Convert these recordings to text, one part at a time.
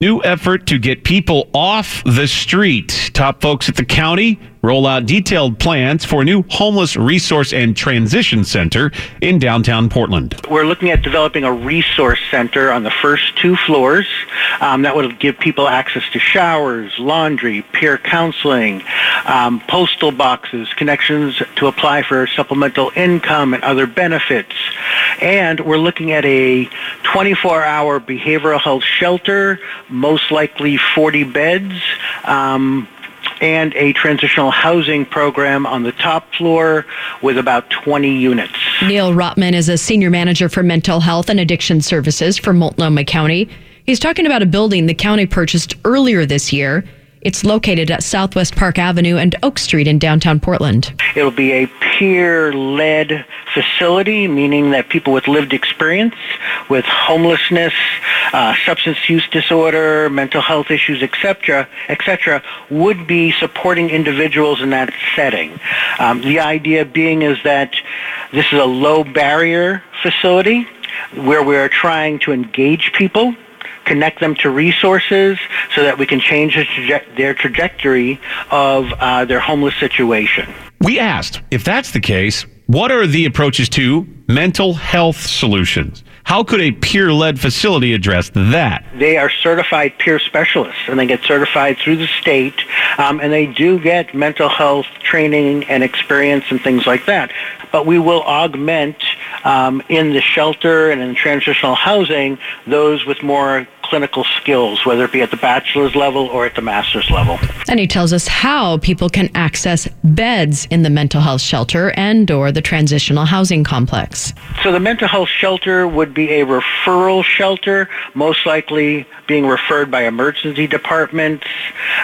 New effort to get people off the street. Top folks at the county roll out detailed plans for a new homeless resource and transition center in downtown Portland. We're looking at developing a resource center on the first two floors um, that would give people access to showers, laundry, peer counseling, um, postal boxes, connections to apply for supplemental income and other benefits. And we're looking at a 24-hour behavioral health shelter, most likely 40 beds. Um, and a transitional housing program on the top floor with about 20 units. Neil Rotman is a senior manager for mental health and addiction services for Multnomah County. He's talking about a building the county purchased earlier this year. It's located at Southwest Park Avenue and Oak Street in downtown Portland. It'll be a peer-led facility, meaning that people with lived experience with homelessness, uh, substance use disorder, mental health issues, etc., etc., would be supporting individuals in that setting. Um, the idea being is that this is a low barrier facility where we're trying to engage people connect them to resources so that we can change their trajectory of uh, their homeless situation. We asked if that's the case, what are the approaches to mental health solutions? How could a peer led facility address that? They are certified peer specialists and they get certified through the state um, and they do get mental health training and experience and things like that. But we will augment um, in the shelter and in transitional housing those with more clinical skills, whether it be at the bachelor's level or at the master's level. And he tells us how people can access beds in the mental health shelter and or the transitional housing complex. So the mental health shelter would be a referral shelter, most likely being referred by emergency departments,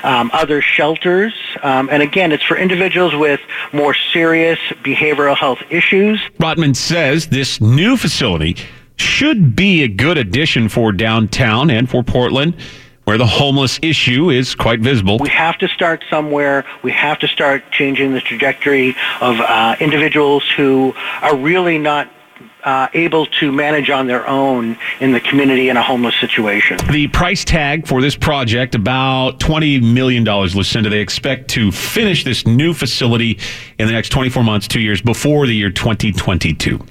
um, other shelters. Um, and again, it's for individuals with more serious behavioral health issues. Rotman says this new facility should be a good addition for downtown and for Portland where the homeless issue is quite visible. We have to start somewhere. We have to start changing the trajectory of uh, individuals who are really not uh, able to manage on their own in the community in a homeless situation. The price tag for this project about $20 million, Lucinda. They expect to finish this new facility in the next 24 months, two years before the year 2022.